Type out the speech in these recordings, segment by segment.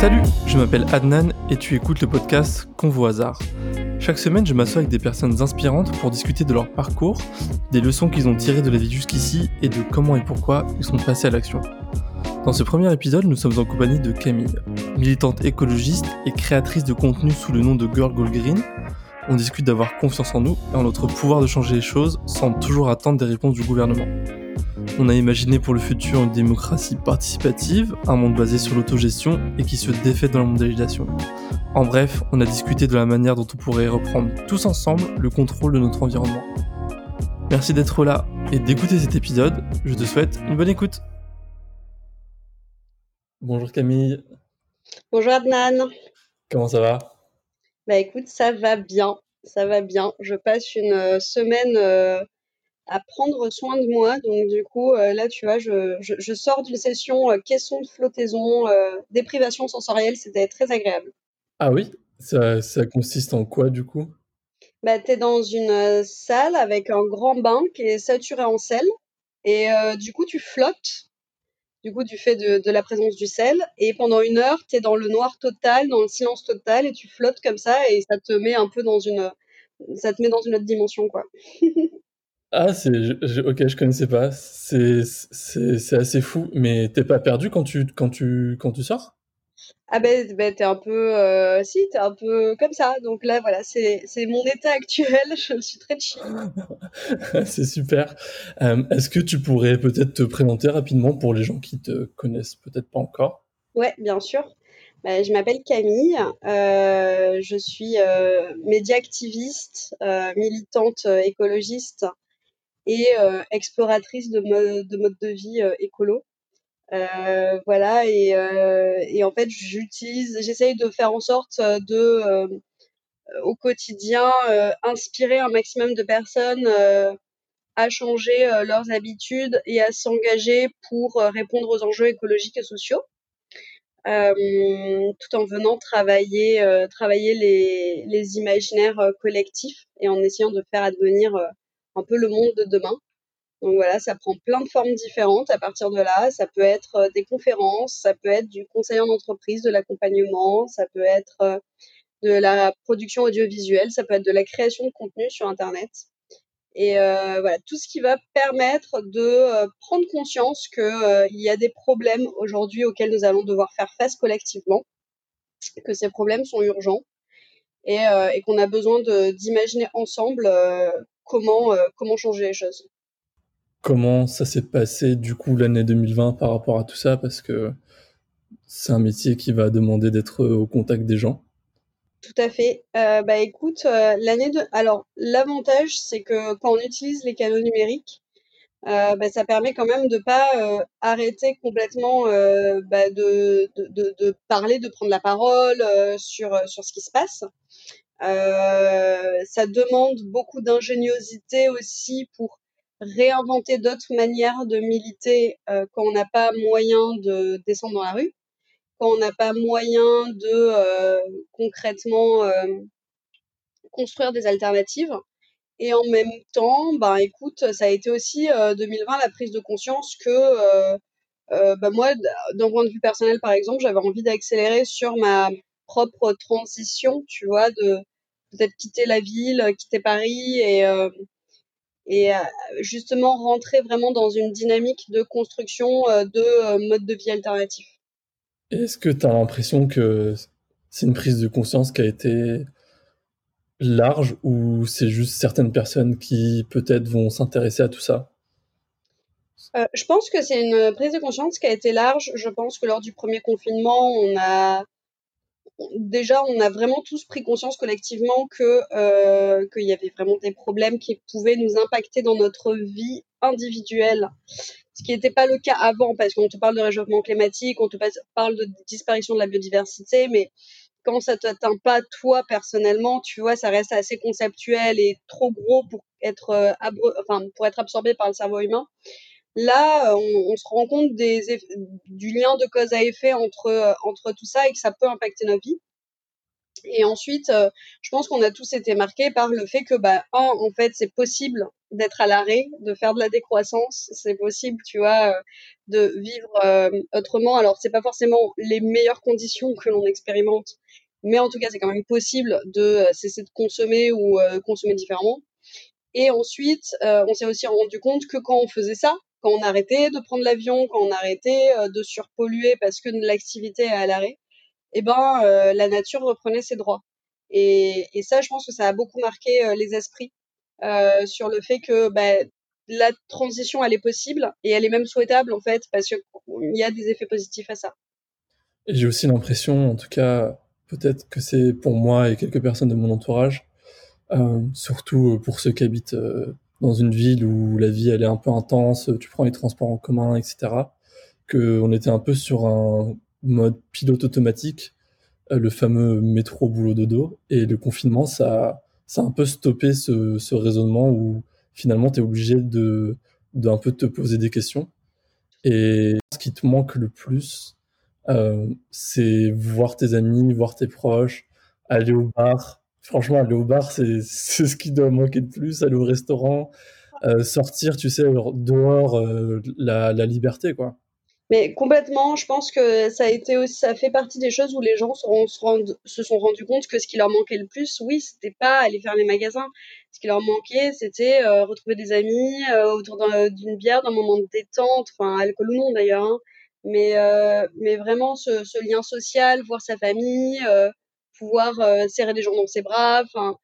Salut, je m'appelle Adnan et tu écoutes le podcast Convo hasard. Chaque semaine, je m'assois avec des personnes inspirantes pour discuter de leur parcours, des leçons qu'ils ont tirées de la vie jusqu'ici et de comment et pourquoi ils sont passés à l'action. Dans ce premier épisode, nous sommes en compagnie de Camille, militante écologiste et créatrice de contenu sous le nom de Girl Gold Green. On discute d'avoir confiance en nous et en notre pouvoir de changer les choses sans toujours attendre des réponses du gouvernement. On a imaginé pour le futur une démocratie participative, un monde basé sur l'autogestion et qui se défait dans la mondialisation. En bref, on a discuté de la manière dont on pourrait reprendre tous ensemble le contrôle de notre environnement. Merci d'être là et d'écouter cet épisode. Je te souhaite une bonne écoute. Bonjour Camille. Bonjour Adnan. Comment ça va? Bah écoute, ça va bien. Ça va bien. Je passe une euh, semaine euh, à prendre soin de moi. Donc du coup, euh, là, tu vois, je, je, sors d'une session caisson de flottaison, déprivation sensorielle. C'était très agréable. Ah oui? Ça, ça consiste en quoi du coup? Bah, Tu es dans une salle avec un grand bain qui est saturé en sel. Et du coup, tu flottes du coup, du fait de, la présence du sel. Et pendant une heure, tu es dans le noir total, dans le silence total, et tu flottes comme ça, et ça te met un peu dans une, ça te met dans une autre dimension, quoi. ah, c'est, ok, je connaissais pas. C'est, c'est, assez fou. Mais t'es pas perdu quand tu, quand tu, quand tu sors? Ah ben, ben t'es un peu, euh, si, t'es un peu comme ça. Donc là, voilà, c'est, c'est mon état actuel. Je suis très chill. c'est super. Euh, est-ce que tu pourrais peut-être te présenter rapidement pour les gens qui te connaissent peut-être pas encore? Ouais, bien sûr. Ben, je m'appelle Camille. Euh, je suis média activiste, militante écologiste et exploratrice de, mode, de mode de vie écolo. Euh, voilà, et, euh, et, en fait, j'utilise, j'essaye de faire en sorte de, euh, au quotidien, inspirer un maximum de personnes à changer leurs habitudes et à s'engager pour répondre aux enjeux écologiques et sociaux. Euh, tout en venant travailler, euh, travailler les, les imaginaires collectifs et en essayant de faire advenir un peu le monde de demain. Donc voilà, ça prend plein de formes différentes à partir de là. Ça peut être euh, des conférences, ça peut être du conseil en entreprise, de l'accompagnement, ça peut être euh, de la production audiovisuelle, ça peut être de la création de contenu sur Internet. Et euh, voilà, tout ce qui va permettre de euh, prendre conscience qu'il il y a des problèmes aujourd'hui auxquels nous allons devoir faire face collectivement, que ces problèmes sont urgents et, et qu'on a besoin d'imaginer ensemble comment, comment changer les choses comment ça s'est passé du coup l'année 2020 par rapport à tout ça? Parce que c'est un métier qui va demander d'être au contact des gens. Tout à fait. Euh, bah écoute, euh, l'année de. Alors l'avantage c'est que quand on utilise les canaux numériques, euh, bah, ça permet quand même de pas arrêter complètement bah, de, de, de, parler, de prendre la parole sur sur ce qui se passe. Ça demande beaucoup d'ingéniosité aussi pour réinventer d'autres manières de militer euh, quand on n'a pas moyen de descendre dans la rue, quand on n'a pas moyen de euh, concrètement euh, construire des alternatives. Et en même temps, ben écoute, ça a été aussi 2020 la prise de conscience que ben moi, d'un point de vue personnel par exemple, j'avais envie d'accélérer sur ma propre transition, tu vois, de peut-être quitter la ville, quitter Paris et et euh, justement rentrer vraiment dans une dynamique de construction euh, de euh, modes de vie alternatifs. Est-ce que tu as l'impression que c'est une prise de conscience qui a été large ou c'est juste certaines personnes qui peut-être vont s'intéresser à tout ça? Euh, Je pense que c'est une prise de conscience qui a été large. Je pense que lors du premier confinement, on a déjà, on a vraiment tous pris conscience collectivement que euh, qu'il y avait vraiment des problèmes qui pouvaient nous impacter dans notre vie individuelle, ce qui n'était pas le cas avant, parce qu'on te parle de réchauffement climatique, on te parle de disparition de la biodiversité, mais quand ça t'atteint pas toi personnellement, tu vois, ça reste assez conceptuel et trop gros pour être, euh, pour être absorbé par le cerveau humain. Là, on, se rend compte des du lien de cause à effet entre, euh, entre tout ça et que ça peut impacter nos vies. Et ensuite, euh, je pense qu'on a tous été marqués par le fait que, bah, un, en fait, c'est possible d'être à l'arrêt, de faire de la décroissance. C'est possible, tu vois, euh, de vivre autrement. Alors, c'est pas forcément les meilleures conditions que l'on expérimente, mais en tout cas, c'est quand même possible de cesser de consommer ou consommer différemment. Et ensuite, on s'est aussi rendu compte que quand on faisait ça, quand on arrêtait de prendre l'avion, quand on arrêtait de surpolluer parce que l'activité est à l'arrêt, eh ben, la nature reprenait ses droits. Et, ça, je pense que ça a beaucoup marqué les esprits euh, sur le fait que bah, la transition, elle est possible et elle est même souhaitable en fait parce qu'il y a des effets positifs à ça. Et j'ai aussi l'impression, en tout cas, peut-être que c'est pour moi et quelques personnes de mon entourage, euh, surtout pour ceux qui habitent euh, dans une ville où la vie elle est un peu intense, tu prends les transports en commun, etc. Qu'on était un peu sur un mode pilote automatique, euh, le fameux métro boulot dodo, et le confinement ça ça a un peu stoppé ce, ce raisonnement où finalement tu es obligé de, de un peu te poser des questions. Et ce qui te manque le plus, euh, c'est voir tes amis, voir tes proches, aller au bar. Franchement, aller au bar, c'est ce qui doit manquer le plus, aller au restaurant, euh, sortir, tu sais, dehors, euh, la, la liberté, quoi. Mais complètement, je pense que ça a été aussi, ça fait partie des choses où les gens se, sont rendus compte que ce qui leur manquait le plus, oui, c'était pas aller faire les magasins. Ce qui leur manquait, c'était euh, retrouver des amis autour d'une bière, d'un moment de détente, enfin alcool ou non d'ailleurs, hein. mais mais vraiment ce, lien social, voir sa famille, pouvoir serrer des gens dans ses bras. Enfin,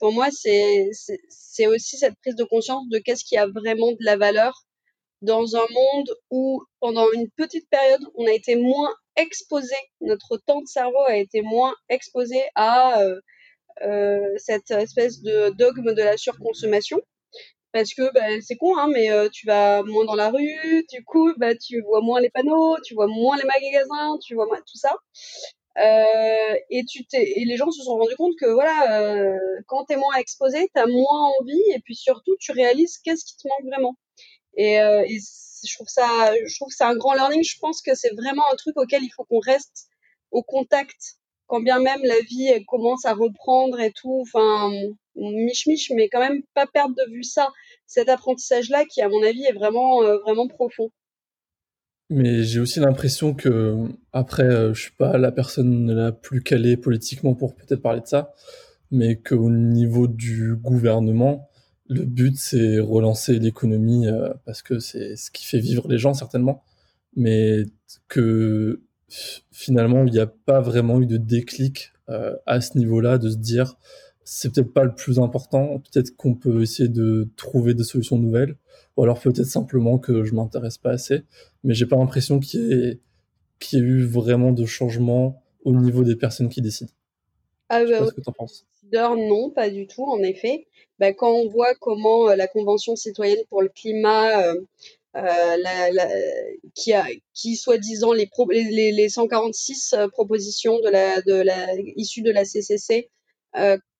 pour moi, c'est c'est aussi cette prise de conscience de qu'est-ce qui a vraiment de la valeur dans un monde où, pendant une petite période, on a été moins exposé, notre temps de cerveau a été moins exposé à euh, euh, cette espèce de dogme de la surconsommation. Parce que bah, c'est con, hein, mais euh, tu vas moins dans la rue, du coup, bah, tu vois moins les panneaux, tu vois moins les magasins, tu vois moins tout ça. Euh, et tu et les gens se sont rendus compte que voilà, euh, quand t'es moins exposé, t'as moins envie, et puis surtout, tu réalises qu'est-ce qui te manque vraiment. Et, euh, et je trouve ça, je trouve que c'est un grand learning. Je pense que c'est vraiment un truc auquel il faut qu'on reste au contact, quand bien même la vie commence à reprendre et tout. Enfin, mich-mich, mais quand même pas perdre de vue ça, cet apprentissage-là qui, à mon avis, est vraiment, euh, vraiment profond. Mais j'ai aussi l'impression que, après, euh, je suis pas la personne la plus calée politiquement pour peut-être parler de ça, mais qu'au niveau du gouvernement, le but, c'est relancer l'économie euh, parce que c'est ce qui fait vivre les gens, certainement. Mais que finalement, il n'y a pas vraiment eu de déclic euh, à ce niveau-là, de se dire, c'est peut-être pas le plus important, peut-être qu'on peut essayer de trouver des solutions nouvelles, ou alors peut-être simplement que je m'intéresse pas assez. Mais j'ai pas l'impression qu'il y, ait, qu'il y ait eu vraiment de changement au niveau des personnes qui décident. Ah, bah, ce que tu en penses. Non, pas du tout, en effet. Bah, quand on voit comment euh, la Convention citoyenne pour le climat, euh, euh, la, la, qui, a, qui soi-disant les, les, les, 146 propositions de la, de la, issues de la CCC,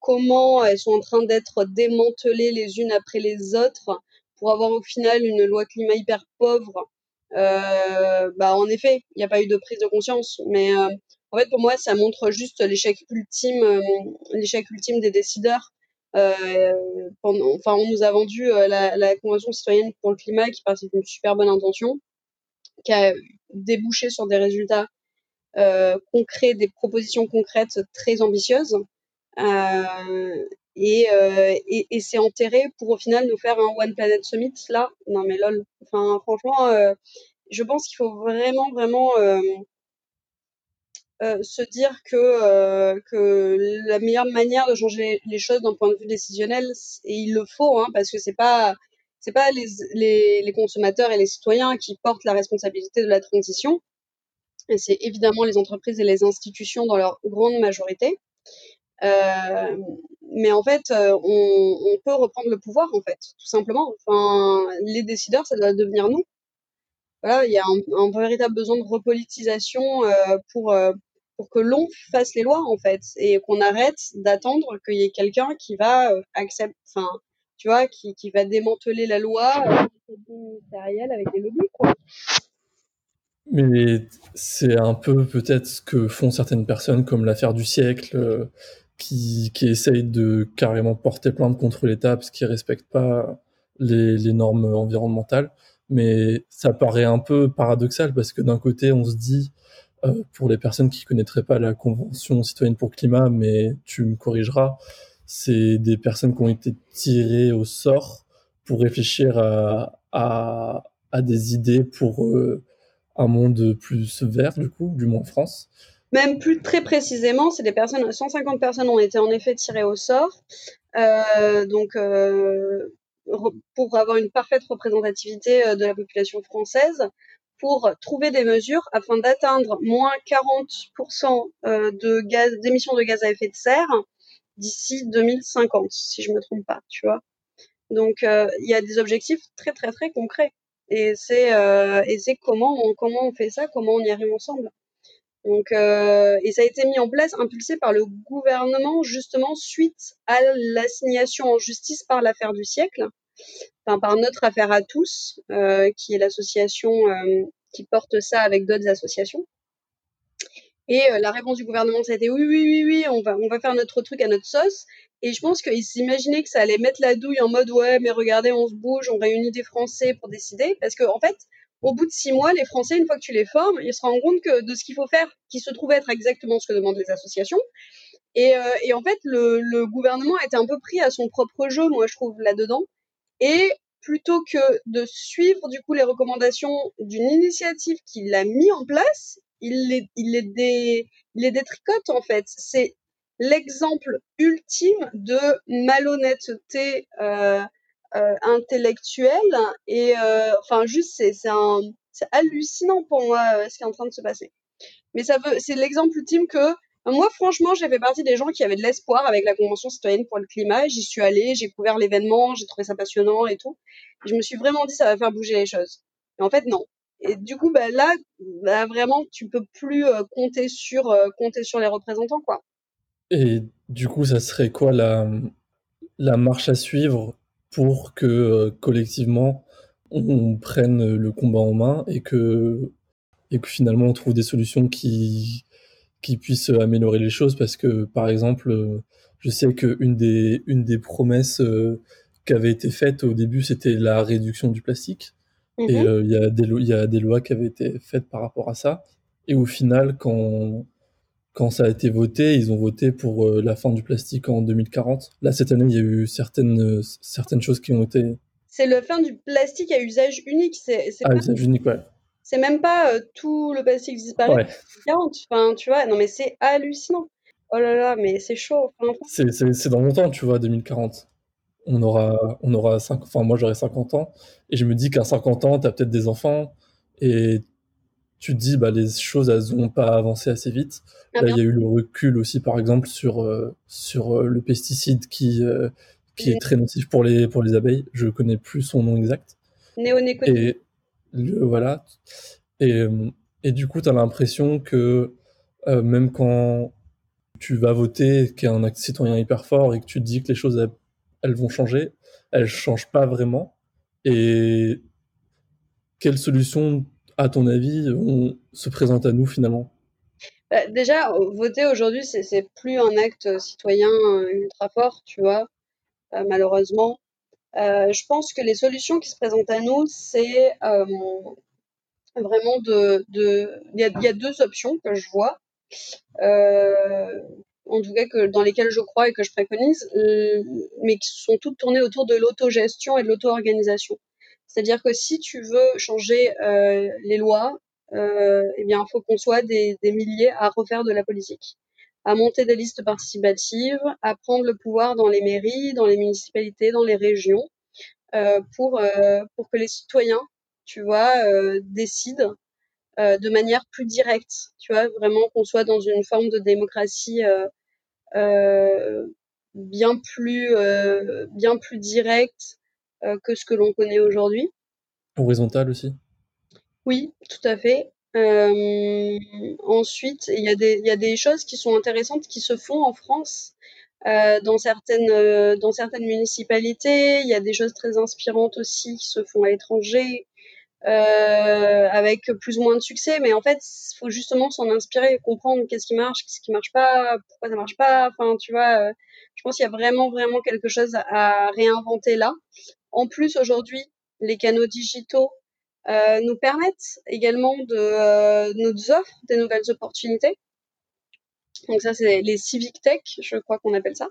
comment elles sont en train d'être démantelées les unes après les autres pour avoir au final une loi climat hyper pauvre. bah en effet, il n'y a pas eu de prise de conscience, mais en fait pour moi ça montre juste l'échec ultime, l'échec ultime des décideurs euh, pendant, enfin, on nous a vendu euh, la, la, Convention citoyenne pour le climat qui partait d'une super bonne intention, qui a débouché sur des résultats euh, concrets, des propositions concrètes très ambitieuses. Euh, et, euh, c'est enterré pour au final nous faire un One Planet Summit là. Non mais lol. Enfin franchement, je pense qu'il faut vraiment vraiment euh, se dire que, euh, que la meilleure manière de changer les choses d'un point de vue décisionnel, et il le faut, hein, parce que c'est pas c'est pas les, les, consommateurs et les citoyens qui portent la responsabilité de la transition, c'est évidemment les entreprises et les institutions dans leur grande majorité. Euh, mais en fait, euh, on, peut reprendre le pouvoir, en fait, tout simplement. Les décideurs, ça doit devenir nous. Voilà, il y a un, véritable besoin de repolitisation euh, pour pour que l'on fasse les lois en fait et qu'on arrête d'attendre qu'il y ait quelqu'un qui va euh, accepter, enfin, tu vois, qui, qui va démanteler la loi euh, avec des lobbies quoi. Mais c'est un peu peut-être ce que font certaines personnes comme l'affaire du siècle euh, qui, qui essayent de carrément porter plainte contre l'État parce qu'ils respectent pas les, normes environnementales. Mais ça paraît un peu paradoxal parce que d'un côté, on se dit, euh, pour les personnes qui connaîtraient pas la Convention citoyenne pour le climat, mais tu me corrigeras, c'est des personnes qui ont été tirées au sort pour réfléchir à, à, à des idées pour euh, un monde plus vert, du coup, du moins en France. Même plus très précisément, c'est des personnes, 150 personnes ont été en effet tirées au sort. Euh, donc, euh, pour avoir une parfaite représentativité euh, de la population française, pour trouver des mesures afin d'atteindre moins 40% euh, de gaz, d'émissions de gaz à effet de serre d'ici 2050, si je me trompe pas, tu vois. Donc, euh, il y a des objectifs très, très, très concrets. Et c'est, et c'est comment on, comment on fait ça, comment on y arrive ensemble. Euh, et ça a été mis en place, impulsé par le gouvernement, justement, suite à l'assignation en justice par l'affaire du siècle, enfin, par notre affaire à tous, euh, qui est l'association euh, qui porte ça avec d'autres associations. Et la réponse du gouvernement, ça a été oui, oui, oui, oui, on va, on va faire notre truc à notre sauce. Et je pense qu'ils s'imaginaient que ça allait mettre la douille en mode ouais, mais regardez, on se bouge, on réunit des Français pour décider. Parce que, en fait, au bout de six mois, les Français, une fois que tu les formes, ils se rendent compte que de ce qu'il faut faire, qui se trouve être exactement ce que demandent les associations. Et, euh, et en fait, le, le, gouvernement a été un peu pris à son propre jeu, moi je trouve là-dedans. Et plutôt que de suivre du coup les recommandations d'une initiative qu'il a mis en place, il les, il les, il détricote en fait. C'est l'exemple ultime de malhonnêteté euh, intellectuelle et euh, enfin juste c'est c'est hallucinant pour moi euh, ce qui est en train de se passer. Mais ça veut c'est l'exemple ultime que moi franchement j'ai fait partie des gens qui avaient de l'espoir avec la convention citoyenne pour le climat. J'y suis allée, j'ai couvert l'événement, j'ai trouvé ça passionnant et tout. je me suis vraiment dit ça va faire bouger les choses. Et en fait non. Et du coup bah là bah, vraiment tu peux plus compter sur compter sur les représentants quoi. Et du coup ça serait quoi la la marche à suivre pour que euh, collectivement on prenne le combat en main et que, et que finalement on trouve des solutions qui, qui puissent améliorer les choses. Parce que par exemple je sais qu'une des, une des promesses euh, qui avait été faite au début c'était la réduction du plastique. Et mm-hmm. euh, il y, a des il y a des lois qui avaient été faites par rapport à ça. Et au final quand quand ça a été voté, ils ont voté pour euh, la fin du plastique en 2040. Là, cette année, il y a eu certaines, euh, certaines choses qui ont été. C'est la fin du plastique à usage unique. C'est, ah, usage unique, ouais. C'est même pas euh, tout le plastique disparaît ouais. 40. Enfin, tu vois, non, mais c'est hallucinant. Oh là là, mais c'est chaud. c'est dans longtemps, tu vois, 2040. On aura, on aura 5, enfin, moi j'aurai 50 ans, et je me dis qu'à 50 ans, t'as peut-être des enfants, et tu te dis bah les choses elles ont pas avancé assez vite. Ah Là, il y a eu le recul aussi par exemple sur euh, sur euh, le pesticide qui euh, qui est très nocif pour les pour les abeilles. Je connais plus son nom exact. Néonicotine. Et le, voilà. Et et du coup, tu as l'impression que même quand tu vas voter, qu'il y a un citoyen hyper fort et que tu te dis que les choses elles, elles vont changer, elles changent pas vraiment. Et quelle solution à ton avis, on se présente à nous finalement? Bah, Déjà, voter aujourd'hui, c'est plus un acte citoyen euh, ultra fort, tu vois, euh, malheureusement. Euh, je pense que les solutions qui se présentent à nous, c'est vraiment de. Il y, a, deux options que je vois, en tout cas dans lesquelles je crois et que je préconise, mais qui sont toutes tournées autour de l'autogestion et de l'auto-organisation. C'est-à-dire que si tu veux changer euh, les lois, euh, eh bien, il faut qu'on soit des, milliers à refaire de la politique, à monter des listes participatives, à prendre le pouvoir dans les mairies, dans les municipalités, dans les régions, euh, pour euh, pour que les citoyens, tu vois, décident de manière plus directe, tu vois, vraiment qu'on soit dans une forme de démocratie bien plus bien plus directe que ce que l'on connaît aujourd'hui. Horizontal aussi Oui, tout à fait. Euh, ensuite, il y, a des, il y a des choses qui sont intéressantes qui se font en France. Euh, dans certaines euh, dans certaines municipalités, il y a des choses très inspirantes aussi qui se font à l'étranger, euh, avec plus ou moins de succès. Mais en fait, il faut justement s'en inspirer, comprendre qu'est-ce qui marche, qu'est-ce qui marche pas, pourquoi ça marche pas. Enfin, tu vois, euh, je pense qu'il y a vraiment vraiment quelque chose à réinventer là. En plus, aujourd'hui, les canaux digitaux euh, nous permettent également de euh, nous offrent des nouvelles opportunités. Donc ça, c'est les civic tech, je crois qu'on appelle ça.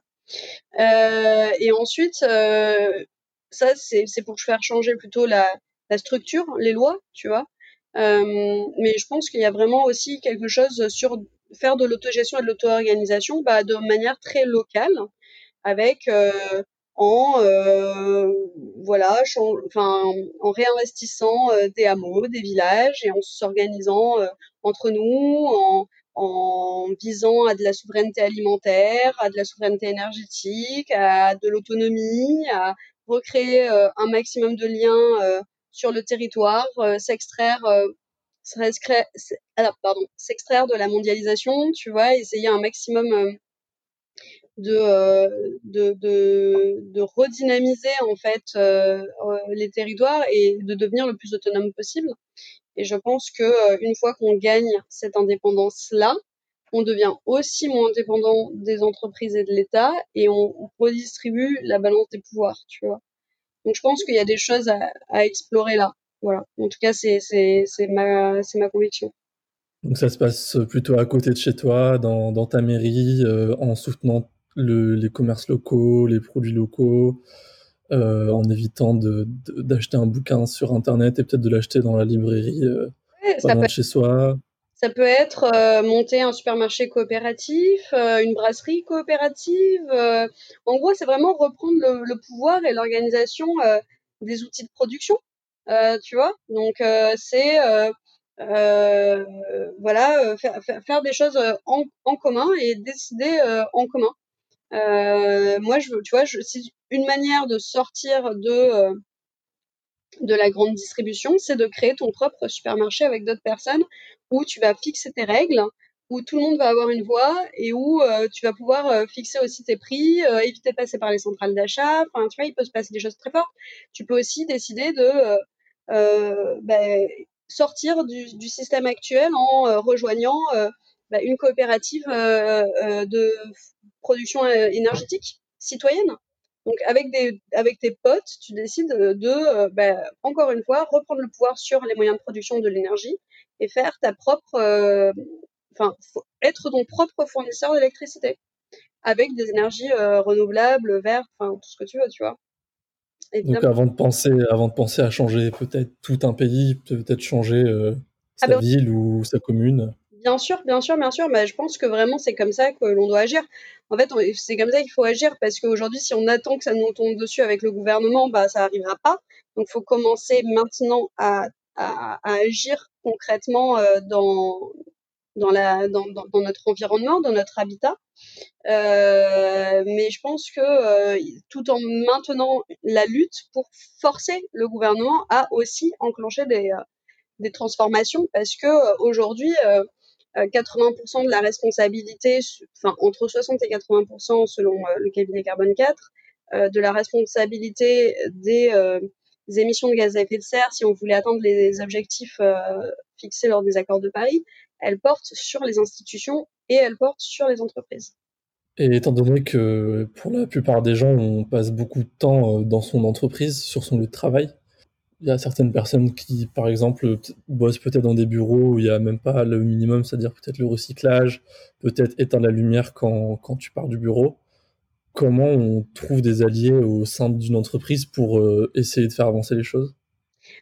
Euh, et ensuite, ça, c'est pour faire changer plutôt la, la structure, les lois, tu vois. mais je pense qu'il y a vraiment aussi quelque chose sur faire de l'autogestion et de l'auto-organisation bah, de manière très locale, avec en euh, voilà, enfin en réinvestissant euh, des hameaux, des villages et en s'organisant euh, entre nous, en, en visant à de la souveraineté alimentaire, à de la souveraineté énergétique, à de l'autonomie, à recréer un maximum de liens sur le territoire, s'extraire alors pardon, s'extraire de la mondialisation, tu vois, essayer un maximum euh, de, de, de, redynamiser en fait euh, euh, les territoires et de devenir le plus autonome possible. Et je pense que une fois qu'on gagne cette indépendance là, on devient aussi moins dépendant des entreprises et de l'État et on, redistribue la balance des pouvoirs, tu vois. Donc je pense qu'il y a des choses à, explorer là. Voilà. En tout cas, c'est ma, ma conviction. Donc ça se passe plutôt à côté de chez toi, dans, dans ta mairie, en soutenant les commerces locaux, les produits locaux, euh, en évitant d'acheter un bouquin sur Internet et peut-être de l'acheter dans la librairie euh, de chez soi. Ça peut être euh, monter un supermarché coopératif, une brasserie coopérative. en gros, c'est vraiment reprendre le, pouvoir et l'organisation des outils de production. tu vois? Donc, c'est voilà, faire, faire, des choses en, en commun et décider en commun. Euh, moi, je, tu vois, c'est une manière de sortir de euh, de la grande distribution, c'est de créer ton propre supermarché avec d'autres personnes où tu vas fixer tes règles, où tout le monde va avoir une voix et où euh, tu vas pouvoir fixer aussi tes prix, éviter de passer par les centrales d'achat. Enfin, tu vois, il peut se passer des choses très fortes. Tu peux aussi décider de ben, sortir du, du, système actuel en rejoignant ben, une coopérative de production euh, énergétique citoyenne. Donc avec des avec tes potes, tu décides de euh, bah, encore une fois reprendre le pouvoir sur les moyens de production de l'énergie et faire ta propre euh, enfin être ton propre fournisseur d'électricité avec des énergies renouvelables, vertes, enfin tout ce que tu veux, tu vois. Donc avant de penser avant de penser à changer peut-être tout un pays, peut-être changer ah sa ben ville ou sa commune. Bien sûr, bien sûr, bien sûr. Mais je pense que vraiment, c'est comme ça que l'on doit agir. En fait, c'est comme ça qu'il faut agir parce qu'aujourd'hui, si on attend que ça nous tombe dessus avec le gouvernement, bah, ça n'arrivera pas. Donc, il faut commencer maintenant à, agir concrètement euh, dans, notre environnement, dans notre habitat. Euh, mais je pense que euh, tout en maintenant la lutte pour forcer le gouvernement à aussi enclencher des, des transformations parce que aujourd'hui 80% euh, de la responsabilité, enfin entre 60 et 80% selon euh, le cabinet Carbone 4, euh, de la responsabilité des, émissions de gaz à effet de serre, si on voulait atteindre les objectifs fixés lors des accords de Paris, elle porte sur les institutions et elle porte sur les entreprises. Et étant donné que pour la plupart des gens, on passe beaucoup de temps dans son entreprise, sur son lieu de travail, il y a certaines personnes qui, par exemple, bossent peut-être dans des bureaux où il n'y a même pas le minimum, c'est-à-dire peut-être le recyclage, peut-être éteindre la lumière quand, quand tu pars du bureau. Comment on trouve des alliés au sein d'une entreprise pour euh, essayer de faire avancer les choses?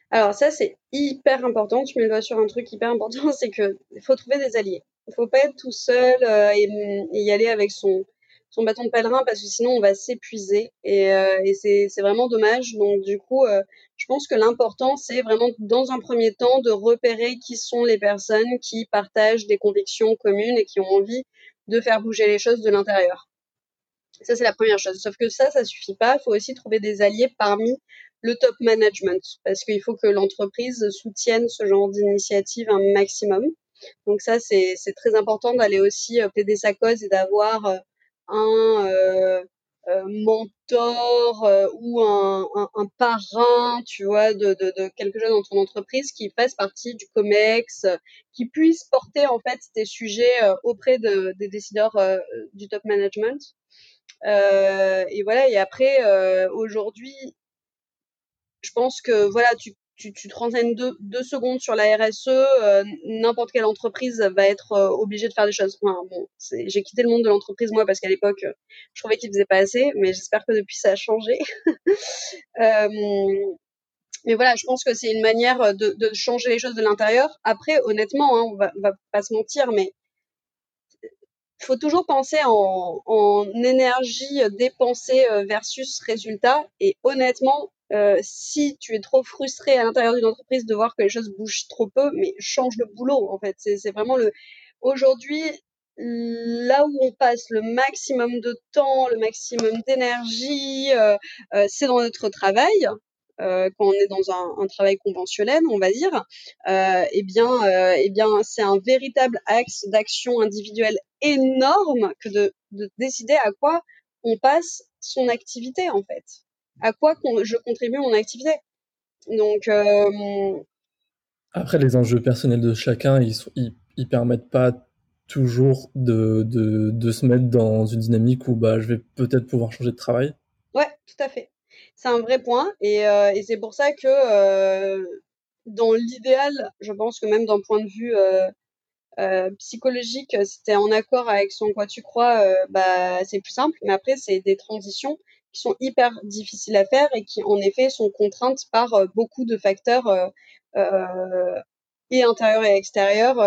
Alors ça, c'est hyper important. Tu me le sur un truc hyper important, c'est qu'il faut trouver des alliés. Il ne faut pas être tout seul euh, et, y aller avec son, son bâton de pèlerin parce que sinon on va s'épuiser et, euh, et c'est vraiment dommage. Donc du coup, euh, je pense que l'important c'est vraiment dans un premier temps de repérer qui sont les personnes qui partagent des convictions communes et qui ont envie de faire bouger les choses de l'intérieur. Ça c'est la première chose. Sauf que ça, ça suffit pas. Il faut aussi trouver des alliés parmi le top management parce qu'il faut que l'entreprise soutienne ce genre d'initiative un maximum. Donc ça, c'est très important d'aller aussi euh, plaider sa cause et d'avoir un euh, euh, mentor euh, ou un, un, un, parrain, tu vois, de, de, de, quelque chose dans ton entreprise qui fasse partie du COMEX, qui puisse porter en fait tes sujets auprès de, des décideurs du top management. et voilà. Et après, aujourd'hui, je pense que voilà, tu, tu, tu te renseignes deux, deux secondes sur la RSE, euh, n'importe quelle entreprise va être euh, obligée de faire des choses. Enfin, bon, j'ai quitté le monde de l'entreprise moi parce qu'à l'époque, euh, je trouvais qu'il faisait pas assez, mais j'espère que depuis ça a changé. mais voilà, je pense que c'est une manière de, de, changer les choses de l'intérieur. Après, honnêtement, hein, on, va, on va pas se mentir, mais faut toujours penser en, en énergie dépensée versus résultat. Et honnêtement, euh, si tu es trop frustré à l'intérieur d'une entreprise de voir que les choses bougent trop peu, mais change de boulot en fait. C'est vraiment le. Aujourd'hui, là où on passe le maximum de temps, le maximum d'énergie, euh, euh, c'est dans notre travail. Euh, quand on est dans un, un, travail conventionnel, on va dire, euh, eh bien, eh bien, c'est un véritable axe d'action individuelle énorme que de, de décider à quoi on passe son activité en fait à quoi je contribue mon activité. Donc euh, après les enjeux personnels de chacun, ils, sont, ils, permettent pas toujours de, de, de, se mettre dans une dynamique où bah je vais peut-être pouvoir changer de travail. Ouais, tout à fait. C'est un vrai point et, euh, et c'est pour ça que euh, dans l'idéal, je pense que même d'un point de vue euh, psychologique, si tu es en accord avec en quoi tu crois, bah, c'est plus simple. Mais après, c'est des transitions qui sont hyper difficiles à faire et qui en effet sont contraintes par euh, beaucoup de facteurs euh, euh, et intérieurs et extérieurs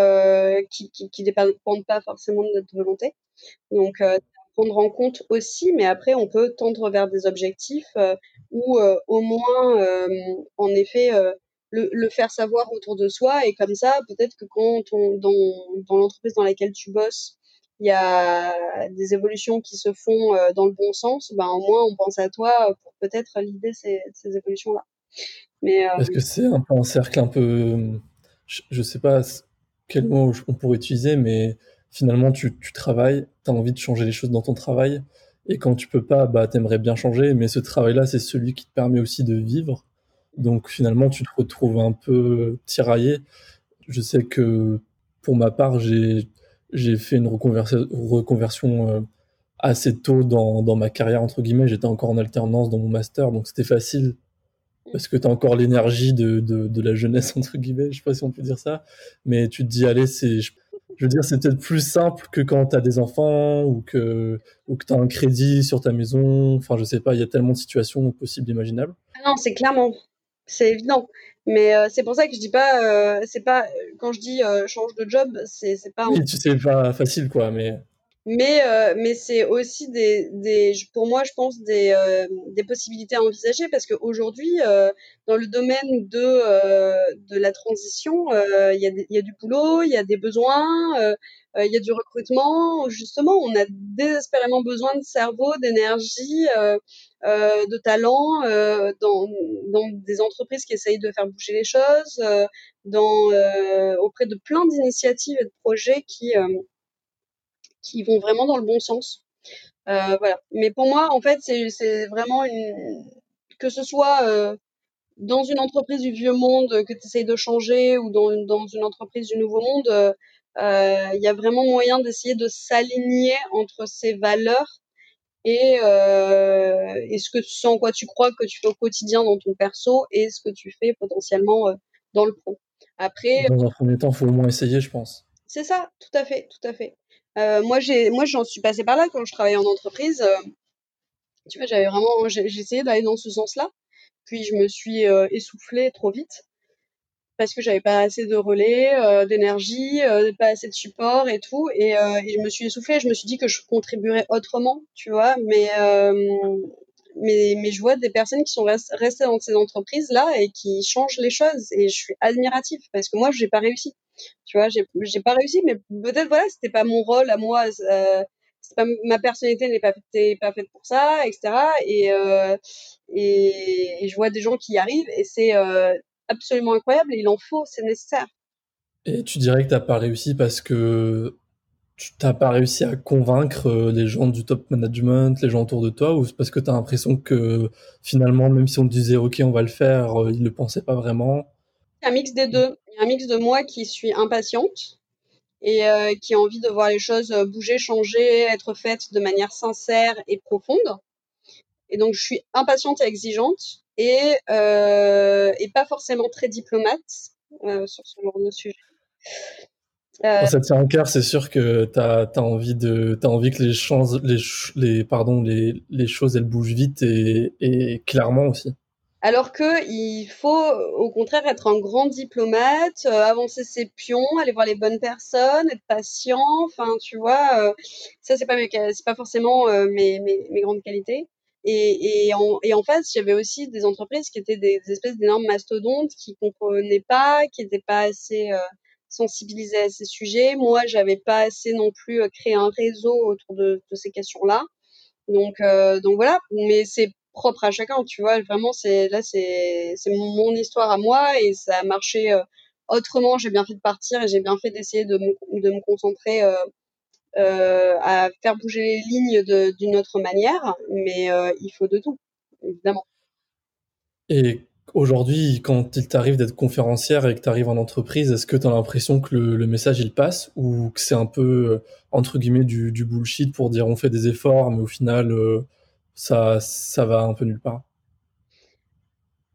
qui, qui, dépendent pas forcément de notre volonté. Donc prendre en compte aussi, mais après on peut tendre vers des objectifs euh, ou au moins en effet le, faire savoir autour de soi et comme ça peut-être que quand dans l'entreprise dans laquelle tu bosses il y a des évolutions qui se font euh, dans le bon sens, ben au moins on pense à toi pour peut-être l'idée ces, ces évolutions-là. Mais euh... que c'est un peu un cercle un peu, je, je sais pas quel mot on pourrait utiliser, mais finalement tu, tu travailles, tu as envie de changer les choses dans ton travail, et quand tu peux pas, bah t'aimerais bien changer, mais ce travail-là c'est celui qui te permet aussi de vivre. Donc finalement tu te retrouves un peu tiraillé. Je sais que pour ma part j'ai j'ai fait une reconversion euh, assez tôt dans, dans, ma carrière, entre guillemets. J'étais encore en alternance dans mon master, donc c'était facile parce que tu as encore l'énergie de, de, de, la jeunesse, entre guillemets. Je sais pas si on peut dire ça, mais tu te dis, allez, c'est. Je, veux dire, c'est peut-être plus simple que quand tu as des enfants ou que, ou que tu as un crédit sur ta maison. Enfin, je sais pas, il y a tellement de situations possibles, imaginables. Ah non, c'est clairement, c'est évident. Mais euh, c'est pour ça que je dis pas, euh, c'est pas quand je dis euh, change de job, c'est c'est pas. Oui, tu sais pas facile quoi, mais. Mais mais c'est aussi des des pour moi je pense des des possibilités à envisager parce qu'aujourd'hui dans le domaine de de la transition il y a il y a du boulot, il y a des besoins, il y a du recrutement. Justement, on a désespérément besoin de cerveau, d'énergie. Euh, de talent euh, dans, dans des entreprises qui essayent de faire bouger les choses, euh, dans, auprès de plein d'initiatives et de projets qui, qui vont vraiment dans le bon sens. voilà. Mais pour moi, en fait, c'est vraiment une que ce soit dans une entreprise du vieux monde que tu essayes de changer ou dans, dans une entreprise du nouveau monde, il y a vraiment moyen d'essayer de s'aligner entre ces valeurs et, euh, et ce que ce en quoi tu crois que tu fais au quotidien dans ton perso et ce que tu fais potentiellement euh, dans le pro? Après, dans un premier temps, il faut au moins essayer, je pense. C'est ça, tout à fait, tout à fait. Euh, moi, j'ai, moi, j'en suis passée par là quand je travaillais en entreprise. Euh, tu vois, j'avais vraiment, j'ai essayé d'aller dans ce sens-là. Puis je me suis euh, essoufflée trop vite parce que j'avais pas assez de relais, euh, d'énergie, euh, pas assez de support et tout. Et, euh, et, je me suis essoufflée. Je me suis dit que je contribuerais autrement, tu vois. Mais euh, mais, mais je vois des personnes qui sont restées dans ces entreprises là et qui changent les choses. Et je suis admirative parce que moi, j'ai pas réussi. Tu vois, j'ai pas réussi, mais peut-être voilà, c'était pas mon rôle à moi. Euh, pas, ma personnalité n'est pas, pas faite pour ça, etc. Et, euh, et, et, je vois des gens qui y arrivent et c'est euh, absolument incroyable et il en faut, c'est nécessaire. Et tu dirais que tu n'as pas réussi parce que tu n'as pas réussi à convaincre euh, les gens du top management, les gens autour de toi, ou c'est parce que tu as l'impression que finalement, même si on te disait OK, on va le faire, euh, ils ne le pensaient pas vraiment? Un mix des deux. Il y a un mix de moi qui suis impatiente et euh, qui a envie de voir les choses bouger, changer, être faites de manière sincère et profonde. Et donc, je suis impatiente et exigeante. Et, et pas forcément très diplomate sur ce genre de sujet. Quand ça tient en cœur, c'est sûr que tu as, envie de as envie que les choses les, les pardon les, les choses elles bougent vite et, et clairement aussi. Alors que il faut au contraire être un grand diplomate, euh, avancer ses pions, aller voir les bonnes personnes, être patient. Enfin, tu vois, euh, ça c'est pas c'est pas forcément euh, mes, mes, mes, grandes qualités. Et, et, en, et en face, j'avais aussi des entreprises qui étaient des, espèces d'énormes mastodontes qui comprenaient pas, qui n'étaient pas assez sensibilisées à ces sujets. Moi, j'avais pas assez non plus créé un réseau autour de, de ces questions-là. Donc, donc voilà. Mais c'est propre à chacun, tu vois. Vraiment, c'est là, c'est mon histoire à moi et ça a marché euh, autrement. J'ai bien fait de partir et j'ai bien fait d'essayer de me, de me concentrer euh, euh, à faire bouger les lignes d'une autre manière. Mais il faut de tout, évidemment. Et aujourd'hui, quand il t'arrive d'être conférencière et que tu arrives en entreprise, est-ce que tu as l'impression que le, message il passe ou que c'est un peu entre guillemets du, du, bullshit pour dire on fait des efforts, mais au final ça, ça va un peu nulle part?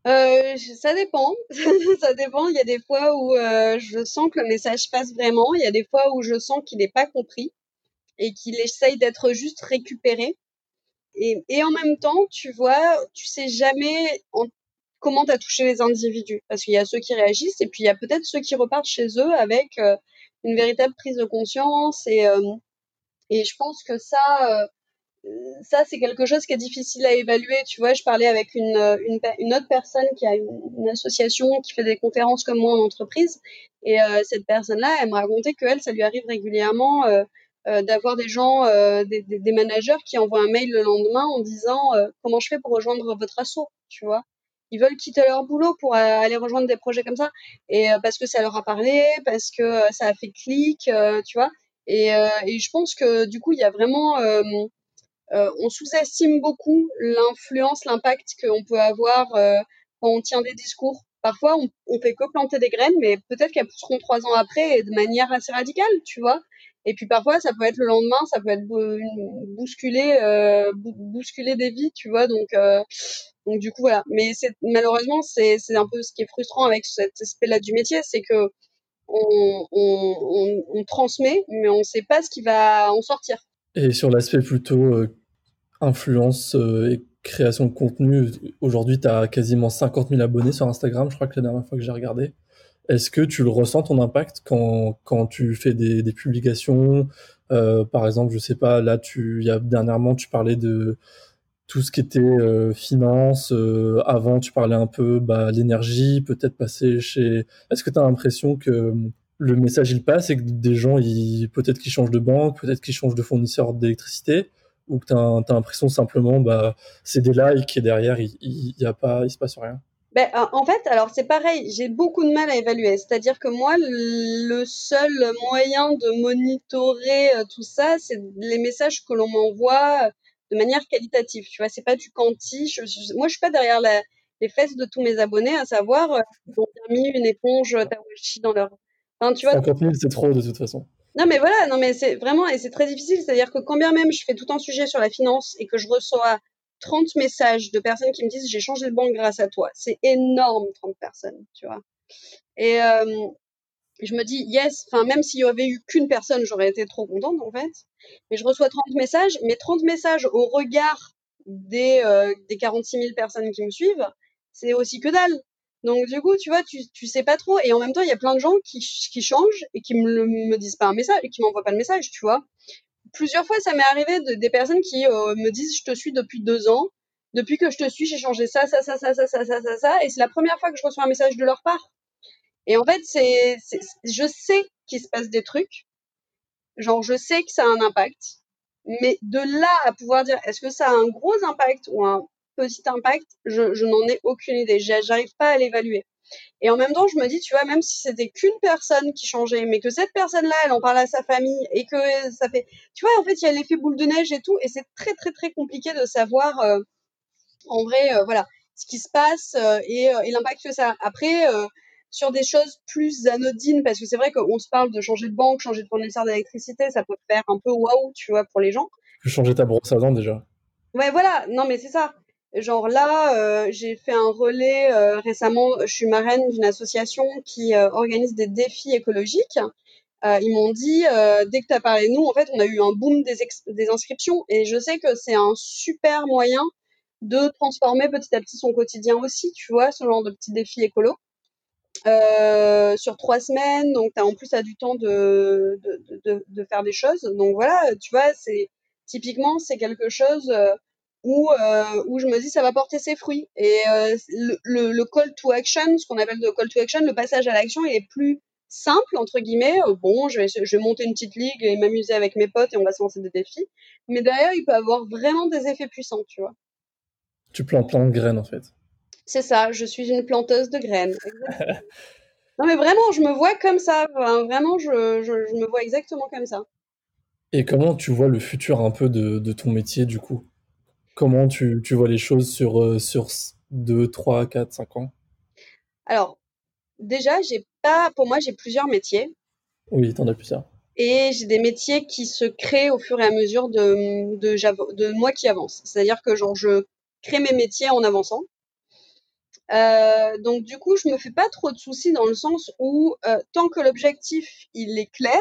Euh, ça dépend, ça dépend. Il y a des fois où euh, je sens que le message passe vraiment, il y a des fois où je sens qu'il n'est pas compris et qu'il essaye d'être juste récupéré. Et, en même temps, tu vois, tu sais jamais en, comment as touché les individus, parce qu'il y a ceux qui réagissent et puis il y a peut-être ceux qui repartent chez eux avec euh, une véritable prise de conscience et euh, et je pense que ça ça, c'est quelque chose qui est difficile à évaluer. Tu vois, je parlais avec une, euh, une, une autre personne qui a une, association qui fait des conférences comme moi en entreprise. Et euh, cette personne-là, elle me racontait qu'elle, ça lui arrive régulièrement euh, euh d'avoir des gens, euh, des, des, managers qui envoient un mail le lendemain en disant comment je fais pour rejoindre votre assaut, tu vois. Ils veulent quitter leur boulot pour aller rejoindre des projets comme ça. Et parce que ça leur a parlé, parce que ça a fait clic, tu vois. Et, et je pense que du coup, il y a vraiment euh, on sous-estime beaucoup l'influence, l'impact qu'on peut avoir euh, quand on tient des discours. Parfois, on, on fait que planter des graines, mais peut-être qu'elles pousseront trois ans après et de manière assez radicale, tu vois. Et puis parfois, ça peut être le lendemain, ça peut être bousculer, euh, bousculer des vies, tu vois. Donc, euh, donc du coup voilà. Mais malheureusement, c'est un peu ce qui est frustrant avec cet aspect-là du métier, c'est que on, transmet, mais on ne sait pas ce qui va en sortir. Et sur l'aspect plutôt euh, influence euh, et création de contenu, aujourd'hui, tu as quasiment 50 000 abonnés sur Instagram, je crois que la dernière fois que j'ai regardé. Est-ce que tu le ressens ton impact quand, quand tu fais des, publications euh, Par exemple, je sais pas, là, tu, y a, dernièrement, tu parlais de tout ce qui était euh, finance. Euh, avant, tu parlais un peu bah, l'énergie, peut-être passer chez. Est-ce que tu as l'impression que le message il passe et que des gens ils peut-être qu'ils changent de banque, peut-être qu'ils changent de fournisseur d'électricité ou que tu as, l'impression simplement bah c'est des likes et derrière il, il, y a pas il se passe rien? Ben, en fait, alors c'est pareil, j'ai beaucoup de mal à évaluer. C'est-à-dire que moi, le seul moyen de monitorer euh, tout ça, c'est les messages que l'on m'envoie de manière qualitative. Tu vois, c'est pas du quanti. Je, moi, je suis pas derrière la, les fesses de tous mes abonnés, à savoir, euh, ils ont mis une éponge Tawashi dans leur tu vois, 50 000, c'est trop de toute façon. Non, mais voilà, non, mais c'est vraiment, et c'est très difficile. C'est-à-dire que quand bien même je fais tout un sujet sur la finance et que je reçois 30 messages de personnes qui me disent j'ai changé de banque grâce à toi, c'est énorme, 30 personnes, tu vois. Et euh, je me dis, yes, enfin, même s'il y avait eu qu'une personne, j'aurais été trop contente, en fait. Mais je reçois 30 messages, mais 30 messages au regard des, euh, des 46 000 personnes qui me suivent, c'est aussi que dalle. Donc du coup, tu vois, tu, tu sais pas trop. Et en même temps, il y a plein de gens qui, qui changent et qui me, me disent pas un message, et qui m'envoient pas le message, tu vois. Plusieurs fois, ça m'est arrivé de, des personnes qui euh, me disent, je te suis depuis deux ans. Depuis que je te suis, j'ai changé ça, ça, ça, ça, ça, ça, ça, ça, ça. Et c'est la première fois que je reçois un message de leur part. Et en fait, c'est, je sais qu'il se passe des trucs. Genre, je sais que ça a un impact. Mais de là à pouvoir dire, est-ce que ça a un gros impact ou un petit impact, je, je n'en ai aucune idée. J'arrive pas à l'évaluer. Et en même temps, je me dis, tu vois, même si c'était qu'une personne qui changeait, mais que cette personne-là, elle en parle à sa famille et que ça fait, tu vois, en fait, il y a l'effet boule de neige et tout, et c'est très très très compliqué de savoir, euh, en vrai, euh, voilà, ce qui se passe euh, et, et l'impact que ça a. Après, sur des choses plus anodines, parce que c'est vrai qu'on se parle de changer de banque, changer de fournisseur d'électricité, ça peut faire un peu waouh, tu vois, pour les gens. Tu changer ta brosse à dents déjà. Ouais, voilà, non mais c'est ça. Genre là, j'ai fait un relais récemment. Je suis marraine d'une association qui organise des défis écologiques. ils m'ont dit dès que tu as parlé de nous, en fait, on a eu un boom des, inscriptions et je sais que c'est un super moyen de transformer petit à petit son quotidien aussi, tu vois, ce genre de petits défis écolo. Euh, sur trois semaines, donc en plus as du temps de, de, faire des choses. Donc voilà, tu vois, c'est typiquement c'est quelque chose euh, où euh, où je me dis ça va porter ses fruits. Et euh, le, le, le, call to action, ce qu'on appelle le call to action, le passage à l'action, il est plus simple entre guillemets. Bon, je vais, je vais monter une petite ligue et m'amuser avec mes potes et on va se lancer des défis. Mais derrière, il peut avoir vraiment des effets puissants, tu vois. Tu plantes plein de graines en fait. C'est ça, je suis une planteuse de graines. non mais vraiment, je me vois comme ça. vraiment, je, je, me vois exactement comme ça. Et comment tu vois le futur un peu de, de ton métier du coup? Comment tu, tu, vois les choses sur, euh, sur 2, 3, 4, 5 ans? Alors, déjà, j'ai pas, pour moi, j'ai plusieurs métiers. Oui, t'en as plusieurs. Et j'ai des métiers qui se créent au fur et à mesure de, de, de moi qui avance. C'est-à-dire que genre, je crée mes métiers en avançant. Euh, donc du coup, je me fais pas trop de soucis dans le sens où euh, tant que l'objectif il est clair,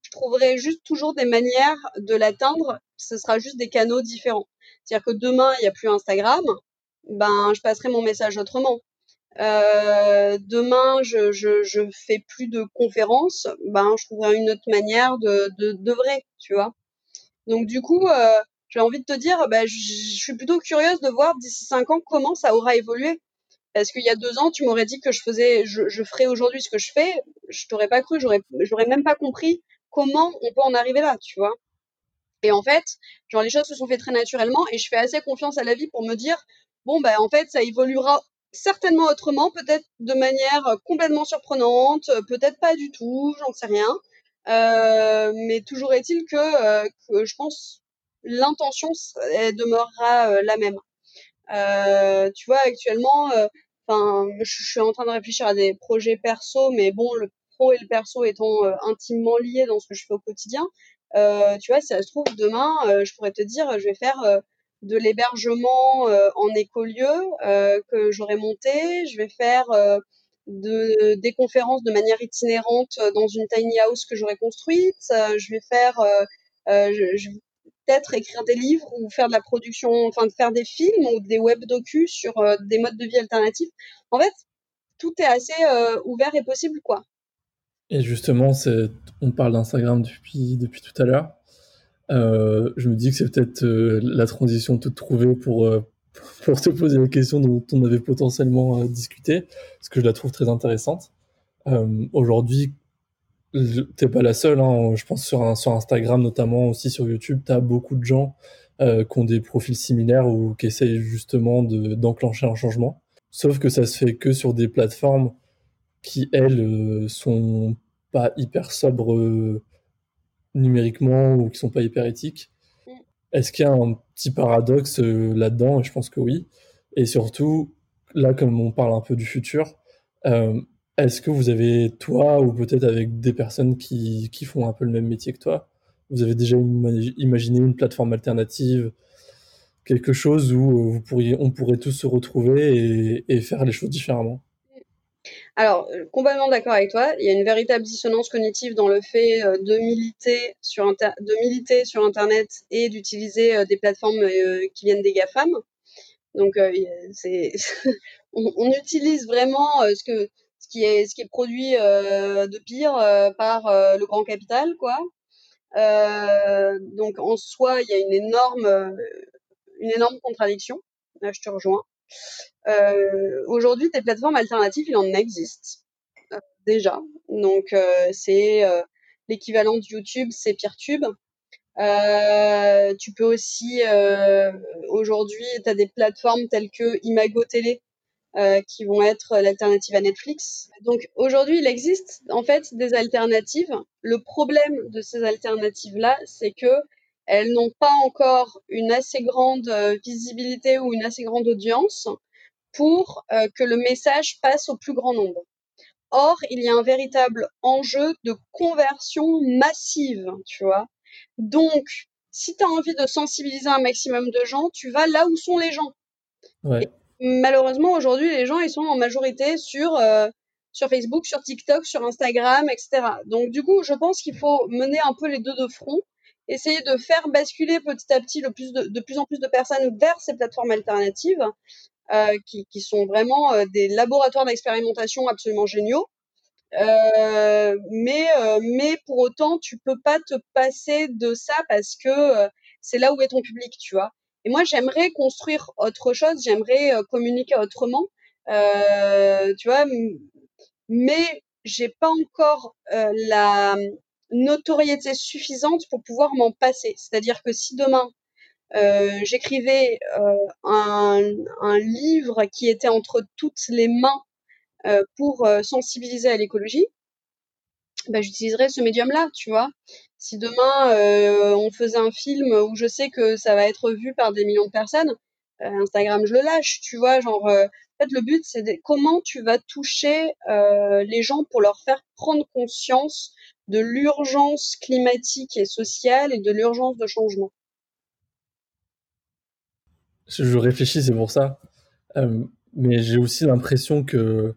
je trouverai juste toujours des manières de l'atteindre. Ce sera juste des canaux différents. C'est-à-dire que demain il n'y a plus Instagram, ben je passerai mon message autrement. Euh, demain je, je, fais plus de conférences, ben je trouverai une autre manière de de, vrai, tu vois. Donc du coup, euh, j'ai envie de te dire, ben, je, suis plutôt curieuse de voir d'ici cinq ans comment ça aura évolué. Parce qu'il y a deux ans, tu m'aurais dit que je faisais, je ferais aujourd'hui ce que je fais, je t'aurais pas cru, j'aurais, j'aurais même pas compris comment on peut en arriver là, tu vois. Et en fait, genre les choses se sont faites très naturellement et je fais assez confiance à la vie pour me dire, bon ben en fait ça évoluera certainement autrement, peut-être de manière complètement surprenante, peut-être pas du tout, j'en sais rien. Euh, mais toujours est-il que, euh, que je pense l'intention demeurera euh, la même. Euh, tu vois, actuellement, euh, enfin, je suis en train de réfléchir à des projets perso, mais bon, le pro et le perso étant euh, intimement liés dans ce que je fais au quotidien, euh, tu vois, si ça se trouve, demain, je pourrais te dire, je vais faire de l'hébergement en écolieu que j'aurais monté, je vais faire de, des conférences de manière itinérante dans une tiny house que j'aurais construite, je vais faire, je, je, peut-être écrire des livres ou faire de la production, enfin de faire des films ou des web docus sur euh, des modes de vie alternatifs. En fait, tout est assez euh, ouvert et possible, quoi. Et justement, on parle d'Instagram depuis, depuis tout à l'heure. Euh, je me dis que c'est peut-être la transition toute trouvée pour, pour te poser la question dont on avait potentiellement discuté, parce que je la trouve très intéressante. Aujourd'hui, t'es pas la seule, hein. je pense sur, sur Instagram notamment, aussi sur YouTube, t'as beaucoup de gens euh, qui ont des profils similaires ou qui essayent justement d'enclencher un changement. Sauf que ça se fait que sur des plateformes qui, elles, euh, sont pas hyper sobres euh, numériquement ou qui sont pas hyper éthiques. Mm. Est-ce qu'il y a un petit paradoxe euh, là-dedans? Je pense que oui. Et surtout, là, comme on parle un peu du futur, euh, est-ce que vous avez, toi, ou peut-être avec des personnes qui, qui font un peu le même métier que toi, vous avez déjà imaginé une plateforme alternative, quelque chose où vous pourriez, on pourrait tous se retrouver et, et faire les choses différemment? Alors, euh, complètement d'accord avec toi. Il y a une véritable dissonance cognitive dans le fait euh, de militer sur, de militer sur Internet et d'utiliser des plateformes qui viennent des GAFAM. Donc, c'est on, utilise vraiment ce que ce qui est ce qui est produit euh, de pire euh, par euh, le grand capital quoi donc en soi il y a une énorme une énorme contradiction là je te rejoins aujourd'hui des plateformes alternatives il en existe déjà donc c'est l'équivalent de YouTube c'est PeerTube euh, tu peux aussi euh, aujourd'hui, tu as des plateformes telles que Imago Télé euh, qui vont être l'alternative à Netflix. Donc aujourd'hui, il existe en fait des alternatives. Le problème de ces alternatives-là, c'est que elles n'ont pas encore une assez grande euh, visibilité ou une assez grande audience pour euh, que le message passe au plus grand nombre. Or, il y a un véritable enjeu de conversion massive, tu vois. Donc, si tu as envie de sensibiliser un maximum de gens, tu vas là où sont les gens. malheureusement, aujourd'hui, les gens, ils sont en majorité sur, euh, sur Facebook, sur TikTok, sur Instagram, etc. Donc, du coup, je pense qu'il faut mener un peu les deux de front, essayer de faire basculer petit à petit le plus de, plus en plus de personnes vers ces plateformes alternatives, euh, qui, qui, sont vraiment euh, des laboratoires d'expérimentation absolument géniaux. Euh, mais, mais pour autant, tu peux pas te passer de ça parce que c'est là où est ton public, tu vois. Et moi, j'aimerais construire autre chose, j'aimerais communiquer autrement, tu vois, mais j'ai pas encore la notoriété suffisante pour pouvoir m'en passer. C'est-à-dire que si demain j'écrivais un, un, livre qui était entre toutes les mains euh, pour euh, sensibiliser à l'écologie, bah, j'utiliserais ce médium-là, tu vois. Si demain euh, on faisait un film où je sais que ça va être vu par des millions de personnes, Instagram je le lâche, tu vois. Genre, en fait, le but c'est comment tu vas toucher les gens pour leur faire prendre conscience de l'urgence climatique et sociale et de l'urgence de changement. Je réfléchis, c'est pour ça. mais j'ai aussi l'impression que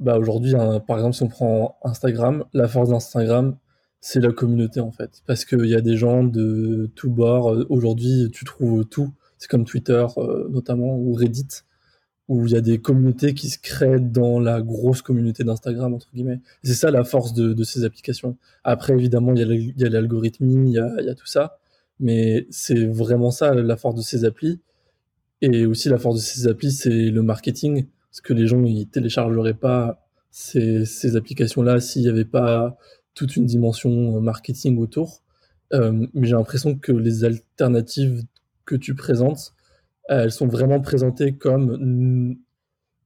bah aujourd'hui, hein, par exemple, si on prend Instagram, la force d'Instagram, c'est la communauté en fait. Parce qu'il y a des gens de tous bords. Euh, aujourd'hui, tu trouves tout. C'est comme Twitter euh, notamment ou Reddit, où il y a des communautés qui se créent dans la grosse communauté d'Instagram, entre guillemets. C'est ça la force de, ces applications. Après, évidemment, il y a l'algorithmie, il il y a tout ça. Mais c'est vraiment ça la force de ces applis. Et aussi la force de ces applis, c'est le marketing parce que les gens ils téléchargeraient pas ces, ces applications-là s'il n'y avait pas toute une dimension euh, marketing autour. Euh, mais j'ai l'impression que les alternatives que tu présentes, elles sont vraiment présentées comme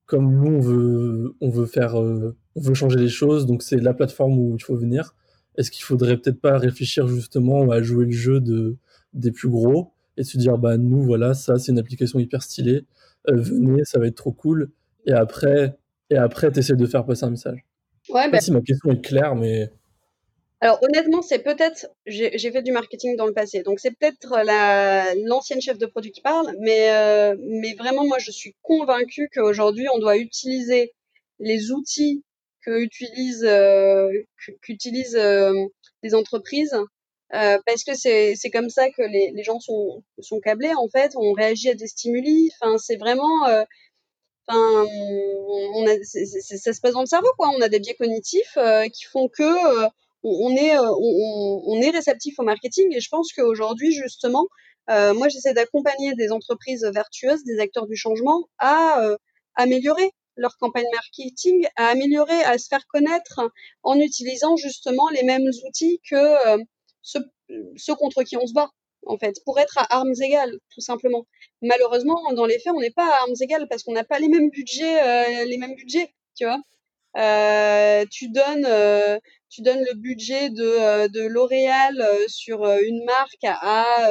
comme nous on veut on veut faire euh, on veut changer les choses donc c'est la plateforme où il faut venir est-ce qu'il faudrait peut-être pas réfléchir justement à jouer le jeu de des plus gros et se dire bah nous voilà ça c'est une application hyper stylée venez ça va être trop cool et après, et après tu essaies de faire passer un message. Ouais, bah... si ma question est claire, mais. Alors honnêtement, c'est peut-être, j'ai fait du marketing dans le passé, donc c'est peut-être l'ancienne chef de produit qui parle, mais, euh, mais vraiment, moi, je suis convaincue qu'aujourd'hui, on doit utiliser les outils que utilisent, euh, qu'utilisent euh, les entreprises, euh, parce que c'est comme ça que les, les gens sont, sont câblés, en fait, on réagit à des stimuli, enfin, c'est vraiment euh, Enfin, on a, ça se passe dans le cerveau, quoi. On a des biais cognitifs euh, qui font que euh, on, est, euh, on, est réceptif au marketing. Et je pense qu'aujourd'hui, justement, moi, j'essaie d'accompagner des entreprises vertueuses, des acteurs du changement, à améliorer leur campagne marketing, à améliorer, à se faire connaître en utilisant justement les mêmes outils que ceux, contre qui on se bat en fait, pour être à armes égales, tout simplement. Malheureusement, dans les faits, on n'est pas à armes égales parce qu'on n'a pas les mêmes budgets, euh, les mêmes budgets, tu vois. Euh, tu donnes, euh, tu donnes le budget de, de L'Oréal sur une marque à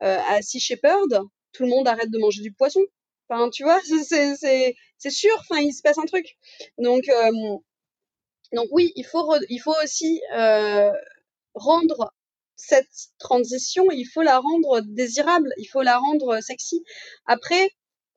à Sea Shepherd, tout le monde arrête de manger du poisson. Enfin, tu vois, c'est sûr. Enfin, il se passe un truc. Donc donc oui, il faut il faut aussi rendre cette transition, il faut la rendre désirable, il faut la rendre sexy. Après,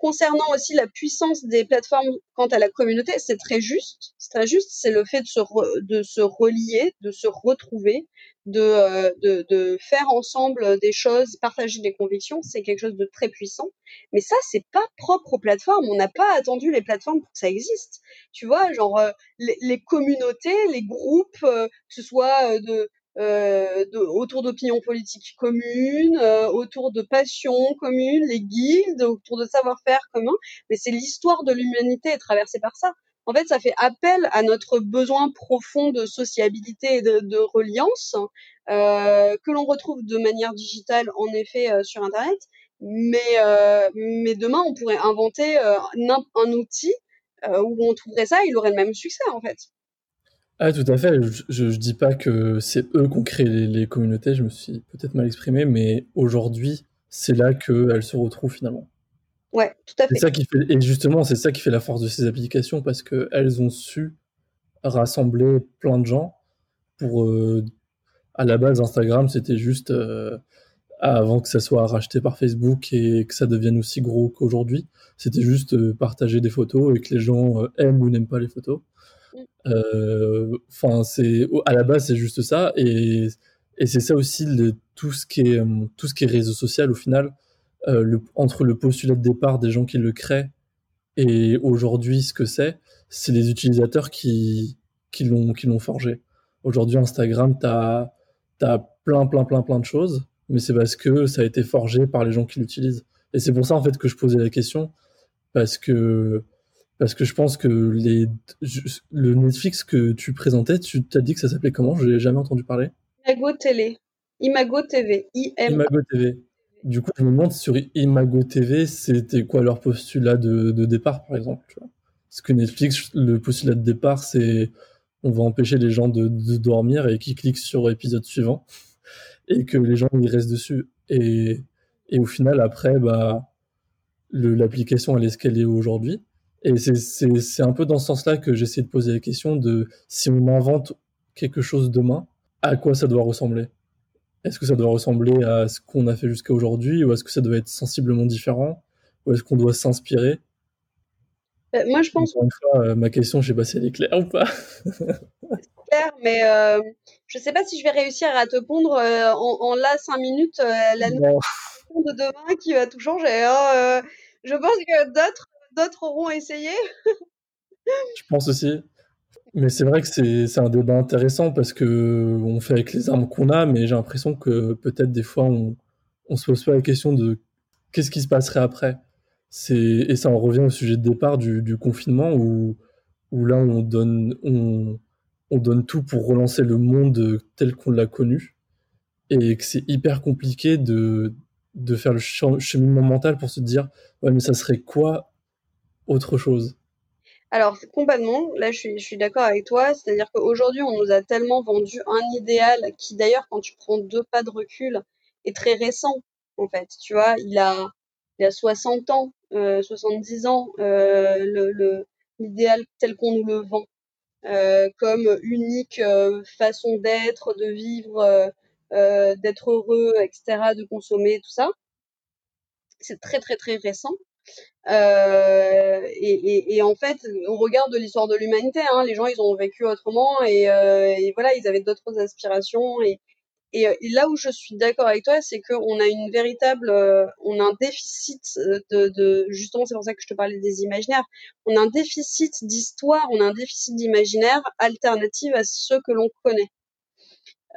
concernant aussi la puissance des plateformes quant à la communauté, c'est très juste. C'est très juste. C'est le fait de se, de se relier, de se retrouver, de, euh, de, de, faire ensemble des choses, partager des convictions. C'est quelque chose de très puissant. Mais ça, c'est pas propre aux plateformes. On n'a pas attendu les plateformes pour que ça existe. Tu vois, genre euh, les, les, communautés, les groupes, euh, que ce soit de euh, autour d'opinions politiques communes, euh, autour de passions communes, les guildes, autour de savoir-faire commun. Mais c'est l'histoire de l'humanité traversée par ça. En fait, ça fait appel à notre besoin profond de sociabilité et de, reliance euh, que l'on retrouve de manière digitale, en effet, euh, sur Internet. Mais, euh, mais demain, on pourrait inventer un, un outil où on trouverait ça, il aurait le même succès, en fait. Ah, tout à fait. Je, je, dis pas que c'est eux qui ont créé les, communautés, je me suis peut-être mal exprimé, mais aujourd'hui, c'est là qu'elles se retrouvent finalement. Ouais, tout à fait. Ça qui fait. Et justement, c'est ça qui fait la force de ces applications parce qu'elles ont su rassembler plein de gens pour. Euh, à la base, Instagram, c'était juste. Euh, avant que ça soit racheté par Facebook et que ça devienne aussi gros qu'aujourd'hui. C'était juste euh, partager des photos et que les gens euh, aiment ou n'aiment pas les photos. Mm. Enfin, c'est à la base c'est juste ça et, c'est ça aussi tout ce qui est tout ce qui est réseau social au final. le, entre le postulat de départ des gens qui le créent et aujourd'hui ce que c'est, c'est les utilisateurs qui qui l'ont forgé. Aujourd'hui Instagram, t'as as plein plein plein plein de choses mais c'est parce que ça a été forgé par les gens qui l'utilisent. Et c'est pour ça en fait que je posais la question, parce que parce que je pense que les le Netflix que tu présentais, tu t'as dit que ça s'appelait comment? Je n'ai jamais entendu parler. Imago Télé. Imago TV. Imago TV. Du coup, je me demande sur Imago TV, c'était quoi leur postulat de, de départ, par exemple tu vois? Parce que Netflix, le postulat de départ, c'est on va empêcher les gens de, de dormir et qui cliquent sur l'épisode suivant et que les gens y restent dessus. Et, et au final, après, bah, l'application, elle est ce qu'elle est aujourd'hui. Et c'est un peu dans ce sens-là que j'essaie de poser la question de si on invente quelque chose demain, à quoi ça doit ressembler? Est-ce que ça doit ressembler à ce qu'on a fait jusqu'à aujourd'hui ou est-ce que ça doit être sensiblement différent Ou est-ce qu'on doit s'inspirer? Euh, Moi, je pense. Encore une fois, euh, ma question, je sais pas si elle est claire ou pas. mais euh, je sais pas si je vais réussir à te pondre euh, en, en, là 5 minutes la notion de demain qui va tout changer. Hein, je pense que d'autres, d'autres auront essayé? je pense aussi. Mais c'est vrai que c'est, un débat intéressant parce que on fait avec les armes qu'on a, mais j'ai l'impression que peut-être des fois on, on se pose pas la question de qu'est-ce qui se passerait après. Et ça en revient au sujet de départ du, du confinement où, où là on donne, on, on donne tout pour relancer le monde tel qu'on l'a connu et que c'est hyper compliqué de, de faire le cheminement mental pour se dire ouais mais ça serait quoi autre chose alors complètement, là je suis, d'accord avec toi, c'est-à-dire qu'aujourd'hui on nous a tellement vendu un idéal qui d'ailleurs quand tu prends deux pas de recul est très récent en fait, tu vois, il a, il a 60 ans, 70 euh, ans, euh, l'idéal tel qu'on nous le vend. Euh, comme unique euh, façon d'être, de vivre, d'être heureux, etc., de consommer, tout ça. C'est très très très récent. Euh, et, et, et, en fait, on regarde l'histoire de l'humanité. Hein, les gens, ils ont vécu autrement et, euh, et voilà, ils avaient d'autres aspirations et, euh, là où je suis d'accord avec toi, c'est qu'on a une véritable, euh, on a un déficit de, de justement, c'est pour ça que je te parlais des imaginaires. On a un déficit d'histoire, on a un déficit d'imaginaire alternative à ceux que l'on connaît.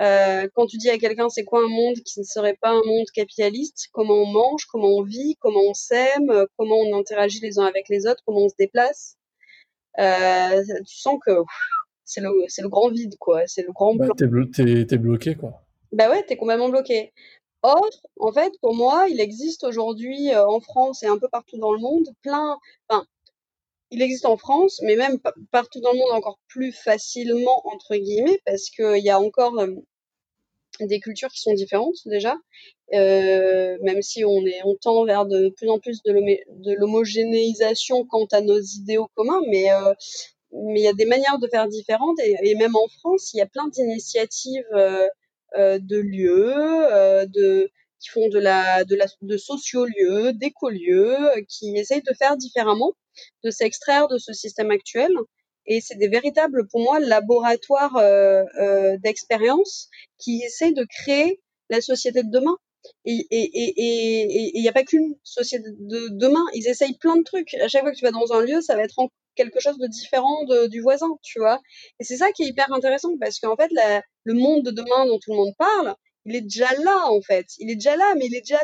Euh, quand tu dis à quelqu'un c'est quoi un monde qui ne serait pas un monde capitaliste, comment on mange, comment on vit, comment on s'aime, comment on interagit les uns avec les autres, comment on se déplace, euh, tu sens que c'est le, c'est le grand vide quoi, c'est le grand bah, t'es, t'es bloqué quoi. Bah ouais, t'es complètement bloqué. Or, en fait, pour moi, il existe aujourd'hui euh, en France et un peu partout dans le monde plein. Enfin, il existe en France, mais même partout dans le monde encore plus facilement entre guillemets, parce qu'il y a encore des cultures qui sont différentes déjà. Euh, même si on est on tend vers de plus en plus de l'homogénéisation quant à nos idéaux communs, mais euh, mais il y a des manières de faire différentes et, et même en France, il y a plein d'initiatives euh, de lieux, de qui font de la de d'écolieux, euh, qui essayent de faire différemment, de s'extraire de ce système actuel. Et c'est des véritables, pour moi, laboratoires euh, euh, d'expérience qui essayent de créer la société de demain. Et il n'y a pas qu'une société de demain. Ils essayent plein de trucs. À chaque fois que tu vas dans un lieu, ça va être quelque chose de différent du voisin, tu vois. Et c'est ça qui est hyper intéressant parce qu'en fait, le monde de demain dont tout le monde parle, il est déjà là, en fait. Il est déjà là, mais il est déjà,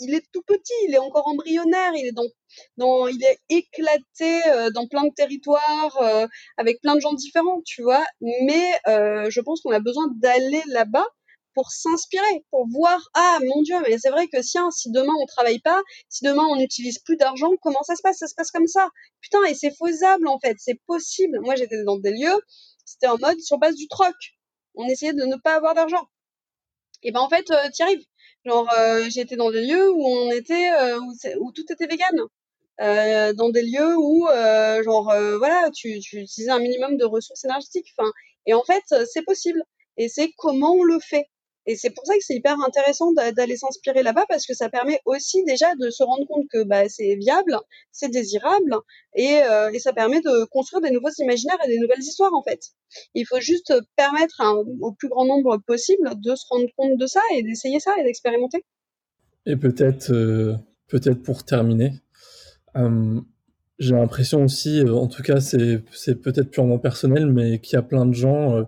il est tout petit, il est encore embryonnaire, il est dans, dans, il est éclaté euh, dans plein de territoires, euh, avec plein de gens différents, tu vois. Mais euh, je pense qu'on a besoin d'aller là-bas pour s'inspirer, pour voir ah mon dieu mais c'est vrai que si hein, si demain on travaille pas, si demain on n'utilise plus d'argent, comment ça se passe? Ça se passe comme ça. Putain et c'est faisable en fait, c'est possible. Moi j'étais dans des lieux, c'était en mode sur base du troc. On essayait de ne pas avoir d'argent. Et ben en fait euh, t'y arrives. Genre euh, j'étais dans des lieux où on était euh, où, tout était vegan. Dans des lieux où euh, genre euh, voilà tu, tu utilisais un minimum de ressources énergétiques enfin et en fait c'est possible et c'est comment on le fait Et c'est pour ça que c'est hyper intéressant d'aller s'inspirer là-bas parce que ça permet aussi déjà de se rendre compte que bah, c'est viable, c'est désirable et, euh, et, ça permet de construire des nouveaux imaginaires et des nouvelles histoires en fait. Il faut juste permettre au plus grand nombre possible de se rendre compte de ça et d'essayer ça et d'expérimenter. Et peut-être, euh, peut-être pour terminer, j'ai l'impression aussi, euh, en tout cas c'est peut-être purement personnel, mais qu'il y a plein de gens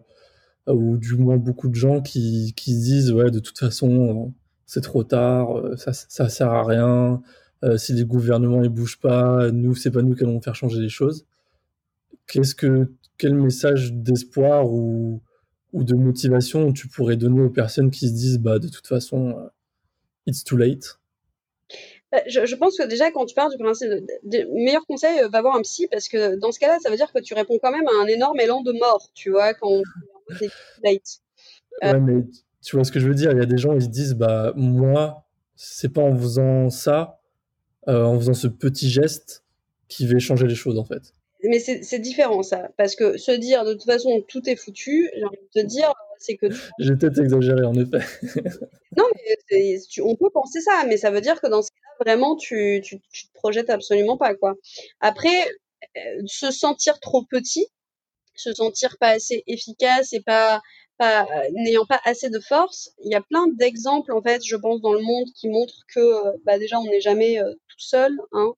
ou du moins beaucoup de gens qui, qui se disent ouais de toute façon c'est trop tard, ça ça sert à rien. si les gouvernements ne bougent pas, nous c'est pas nous qui allons faire changer les choses. Qu'est-ce que quel message d'espoir ou ou de motivation tu pourrais donner aux personnes qui se disent bah de toute façon it's too late? Bah, je, pense que déjà, quand tu parles du principe, de, meilleur conseil, va voir un psy, parce que dans ce cas-là, ça veut dire que tu réponds quand même à un énorme élan de mort, tu vois, quand euh, ouais, mais tu vois ce que je veux dire? Il y a des gens, ils se disent, bah, moi, c'est pas en faisant ça, euh, en faisant ce petit geste, qui va changer les choses, en fait. Mais c'est différent, ça. Parce que se dire, de toute façon, tout est foutu, j'ai envie de te dire, c'est que. j'ai peut-être exagéré, en effet. non, mais on peut penser ça, mais ça veut dire que dans ce cas-là, vraiment, tu, tu, tu, te projettes absolument pas, quoi. Après, euh, se sentir trop petit, se sentir pas assez efficace et pas, pas n'ayant pas assez de force. Il y a plein d'exemples en fait, je pense, dans le monde qui montrent que euh, bah, déjà on n'est jamais euh, tout seul. Hein.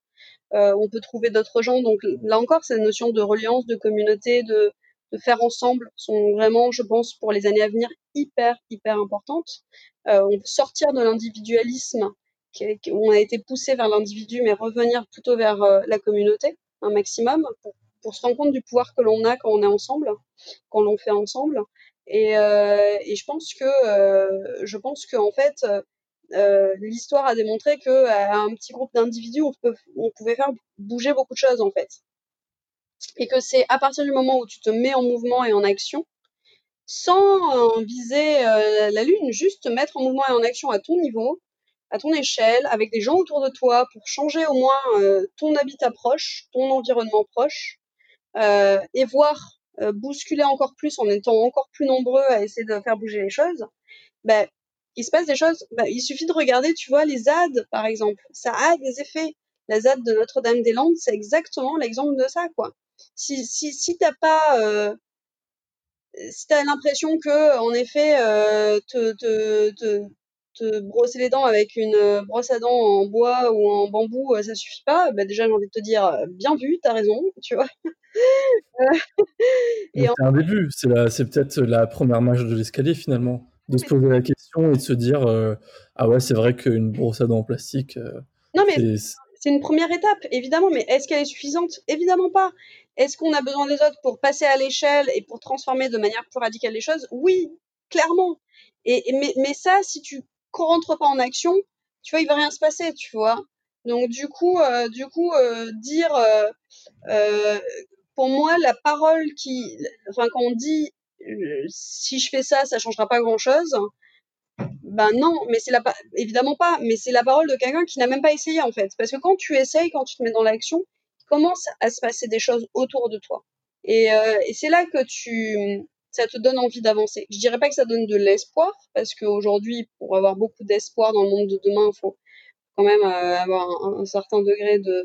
Euh, on peut trouver d'autres gens. Donc là encore, cette notion de reliance, de communauté, de, de faire ensemble sont vraiment, je pense, pour les années à venir, hyper, hyper importantes. Euh, on peut sortir de l'individualisme, on a été poussé vers l'individu, mais revenir plutôt vers la communauté un maximum pour se rendre compte du pouvoir que l'on a quand on est ensemble, quand l'on fait ensemble. Et, euh, je pense que euh, je pense que en fait euh, l'histoire a démontré que un petit groupe d'individus on, on pouvait faire bouger beaucoup de choses en fait. Et que c'est à partir du moment où tu te mets en mouvement et en action, sans viser la lune, juste te mettre en mouvement et en action à ton niveau, à ton échelle, avec des gens autour de toi, pour changer au moins ton habitat proche, ton environnement proche, et voir euh, bousculer encore plus en étant encore plus nombreux à essayer de faire bouger les choses, ben, il se passe des choses. Ben, il suffit de regarder, tu vois, les ZAD, par exemple. Ça a des effets. La ZAD de Notre-Dame-des-Landes, c'est exactement l'exemple de ça, quoi. Si, si, si t'as pas, euh, si t'as l'impression que, en effet, euh, te, te, te, te, brosser les dents avec une brosse à dents en bois ou en bambou, ça suffit pas, ben déjà j'ai envie de te dire, bien vu, t'as raison, tu vois. c'est un début, c'est peut-être la première marche de l'escalier finalement, de se poser la question et de se dire euh, ah ouais c'est vrai qu'une brosse à dents en plastique. Euh, non mais c'est une première étape évidemment, mais est-ce qu'elle est suffisante? Évidemment pas. Est-ce qu'on a besoin des autres pour passer à l'échelle et pour transformer de manière plus radicale les choses? Oui, clairement. Et, mais, mais ça, si tu rentres pas en action, tu vois, il va rien se passer, tu vois. Donc du coup, euh, du coup, dire pour moi, la parole qui, enfin, quand on dit euh, si je fais ça, ça changera pas grand chose, ben non, mais c'est la, évidemment pas, mais c'est la parole de quelqu'un qui n'a même pas essayé en fait. Parce que quand tu essayes, quand tu te mets dans l'action, commence à se passer des choses autour de toi. Euh, et c'est là que tu, ça te donne envie d'avancer. Je dirais pas que ça donne de l'espoir, parce qu'aujourd'hui, pour avoir beaucoup d'espoir dans le monde de demain, il faut quand même euh, avoir un, certain degré de,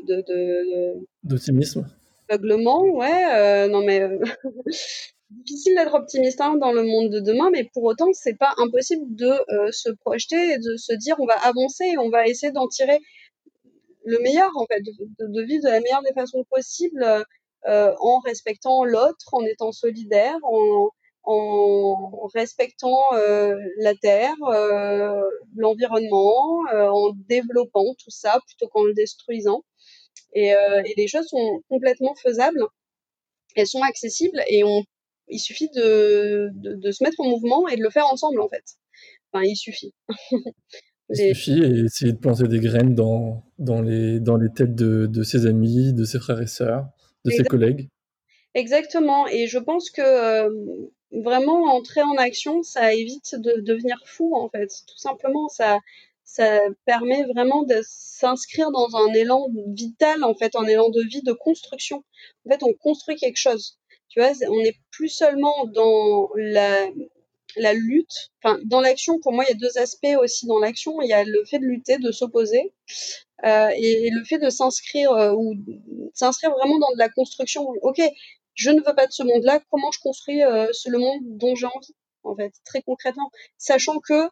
d'optimisme. De, Aveuglement, ouais, euh, non mais euh, difficile d'être optimiste hein, dans le monde de demain, mais pour autant, c'est pas impossible de euh, se projeter et de se dire on va avancer, on va essayer d'en tirer le meilleur en fait, de, de, vivre de la meilleure des façons possibles en respectant l'autre, en étant solidaire, en, en respectant la terre, l'environnement, en développant tout ça plutôt qu'en le détruisant. Euh, et, les choses sont complètement faisables, elles sont accessibles et on, il suffit de, de, se mettre en mouvement et de le faire ensemble en fait. Enfin, il suffit. il suffit et essayer de planter des graines dans, dans, les, dans les têtes de, de ses amis, de ses frères et sœurs, de ses collègues. Exactement. Et je pense que euh, vraiment entrer en action, ça évite de devenir fou en fait. Tout simplement, ça, ça permet vraiment de s'inscrire dans un élan vital, en fait, un élan de vie, de construction. En fait, on construit quelque chose. Tu vois, on n'est plus seulement dans la, la lutte. Enfin, dans l'action, pour moi, il y a deux aspects aussi dans l'action. Il y a le fait de lutter, de s'opposer, euh, et, le fait de s'inscrire euh, ou s'inscrire vraiment dans de la construction. Ok, je ne veux pas de ce monde-là. Comment je construis euh, le monde dont j'ai envie, en fait, très concrètement, sachant que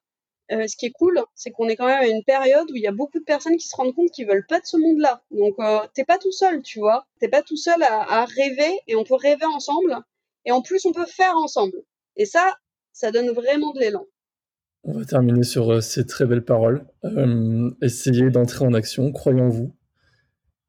euh, ce qui est cool, c'est qu'on est quand même à une période où il y a beaucoup de personnes qui se rendent compte qu'ils veulent pas de ce monde-là. Donc euh, t'es pas tout seul, tu vois. T'es pas tout seul à, rêver et on peut rêver ensemble. Et en plus, on peut faire ensemble. Et ça, ça donne vraiment de l'élan. On va terminer sur euh, ces très belles paroles. essayez d'entrer en action, croyez en vous.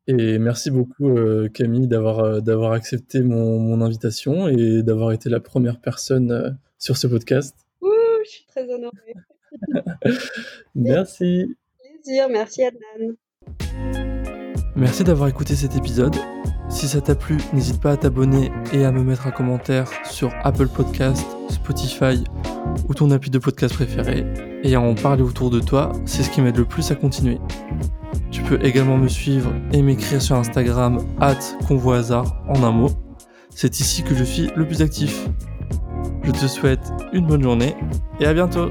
Et merci beaucoup Camille d'avoir d'avoir accepté mon, mon, invitation et d'avoir été la première personne sur ce podcast. Ouh, je suis très honorée. merci. Plaisir, merci Adnan. Merci d'avoir écouté cet épisode. Si ça t'a plu, n'hésite pas à t'abonner et à me mettre un commentaire sur Apple Podcast, Spotify ou ton appli de podcast préféré et à en parler autour de toi, c'est ce qui m'aide le plus à continuer. Tu peux également me suivre et m'écrire sur Instagram at hasard en un mot. C'est ici que je suis le plus actif. Je te souhaite une bonne journée et à bientôt